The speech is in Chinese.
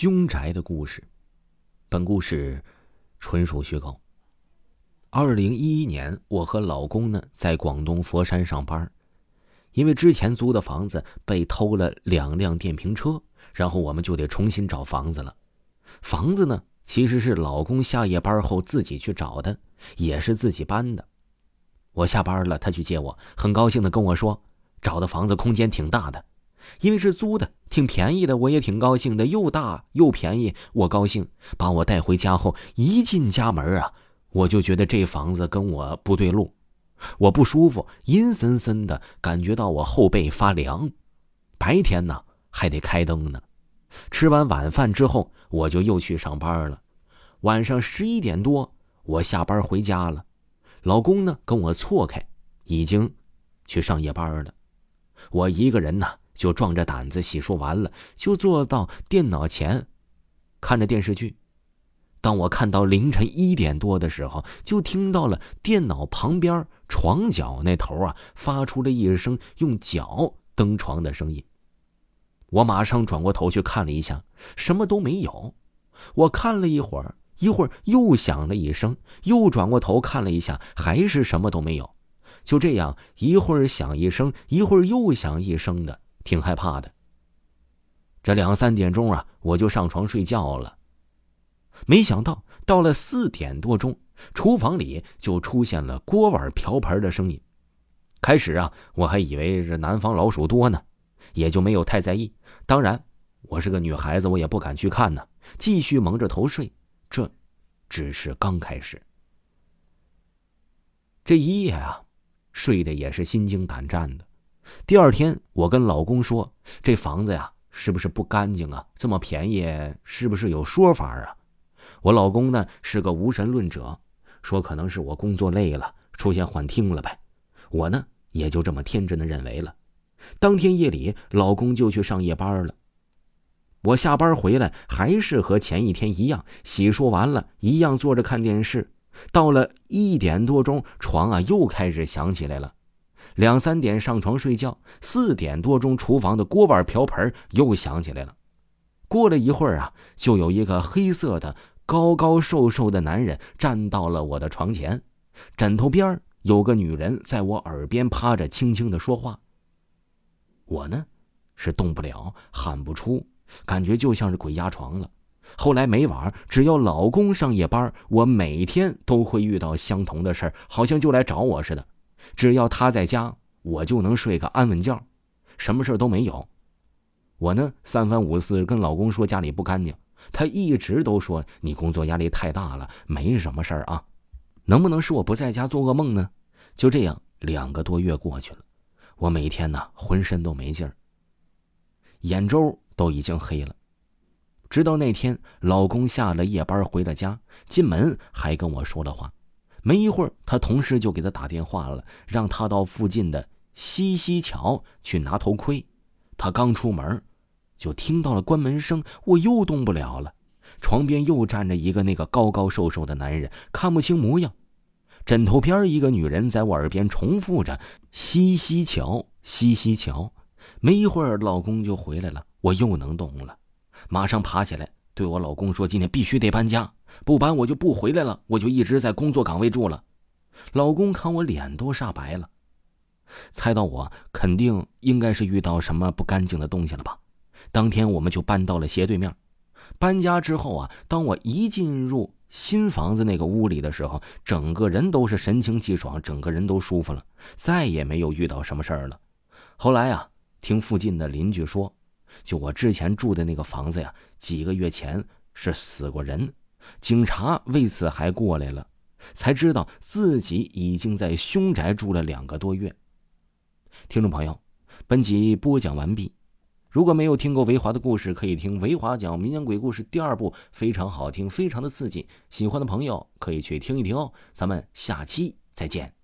凶宅的故事，本故事纯属虚构。二零一一年，我和老公呢在广东佛山上班，因为之前租的房子被偷了两辆电瓶车，然后我们就得重新找房子了。房子呢其实是老公下夜班后自己去找的，也是自己搬的。我下班了，他去接我，很高兴的跟我说，找的房子空间挺大的。因为是租的，挺便宜的，我也挺高兴的，又大又便宜，我高兴。把我带回家后，一进家门啊，我就觉得这房子跟我不对路，我不舒服，阴森森的，感觉到我后背发凉。白天呢还得开灯呢。吃完晚饭之后，我就又去上班了。晚上十一点多，我下班回家了，老公呢跟我错开，已经去上夜班了。我一个人呢。就壮着胆子洗漱完了，就坐到电脑前，看着电视剧。当我看到凌晨一点多的时候，就听到了电脑旁边床角那头啊发出了一声用脚蹬床的声音。我马上转过头去看了一下，什么都没有。我看了一会儿，一会儿又响了一声，又转过头看了一下，还是什么都没有。就这样，一会儿响一声，一会儿又响一声的。挺害怕的。这两三点钟啊，我就上床睡觉了。没想到到了四点多钟，厨房里就出现了锅碗瓢盆的声音。开始啊，我还以为是南方老鼠多呢，也就没有太在意。当然，我是个女孩子，我也不敢去看呢，继续蒙着头睡。这，只是刚开始。这一夜啊，睡得也是心惊胆战的。第二天，我跟老公说：“这房子呀，是不是不干净啊？这么便宜，是不是有说法啊？”我老公呢是个无神论者，说可能是我工作累了，出现幻听了呗。我呢也就这么天真的认为了。当天夜里，老公就去上夜班了。我下班回来，还是和前一天一样，洗漱完了，一样坐着看电视。到了一点多钟，床啊又开始响起来了。两三点上床睡觉，四点多钟厨房的锅碗瓢盆又响起来了。过了一会儿啊，就有一个黑色的高高瘦瘦的男人站到了我的床前，枕头边有个女人在我耳边趴着，轻轻的说话。我呢，是动不了，喊不出，感觉就像是鬼压床了。后来每晚只要老公上夜班，我每天都会遇到相同的事儿，好像就来找我似的。只要他在家，我就能睡个安稳觉，什么事都没有。我呢，三番五次跟老公说家里不干净，他一直都说你工作压力太大了，没什么事儿啊。能不能是我不在家做噩梦呢？就这样，两个多月过去了，我每天呢浑身都没劲儿，眼周都已经黑了。直到那天，老公下了夜班回了家，进门还跟我说了话。没一会儿，他同事就给他打电话了，让他到附近的西溪桥去拿头盔。他刚出门，就听到了关门声。我又动不了了，床边又站着一个那个高高瘦瘦的男人，看不清模样。枕头边一个女人在我耳边重复着“西溪桥，西溪桥”。没一会儿，老公就回来了，我又能动了，马上爬起来。对我老公说：“今天必须得搬家，不搬我就不回来了，我就一直在工作岗位住了。”老公看我脸都煞白了，猜到我肯定应该是遇到什么不干净的东西了吧。当天我们就搬到了斜对面。搬家之后啊，当我一进入新房子那个屋里的时候，整个人都是神清气爽，整个人都舒服了，再也没有遇到什么事儿了。后来啊，听附近的邻居说。就我之前住的那个房子呀，几个月前是死过人，警察为此还过来了，才知道自己已经在凶宅住了两个多月。听众朋友，本集播讲完毕。如果没有听过维华的故事，可以听维华讲民间鬼故事第二部，非常好听，非常的刺激。喜欢的朋友可以去听一听哦。咱们下期再见。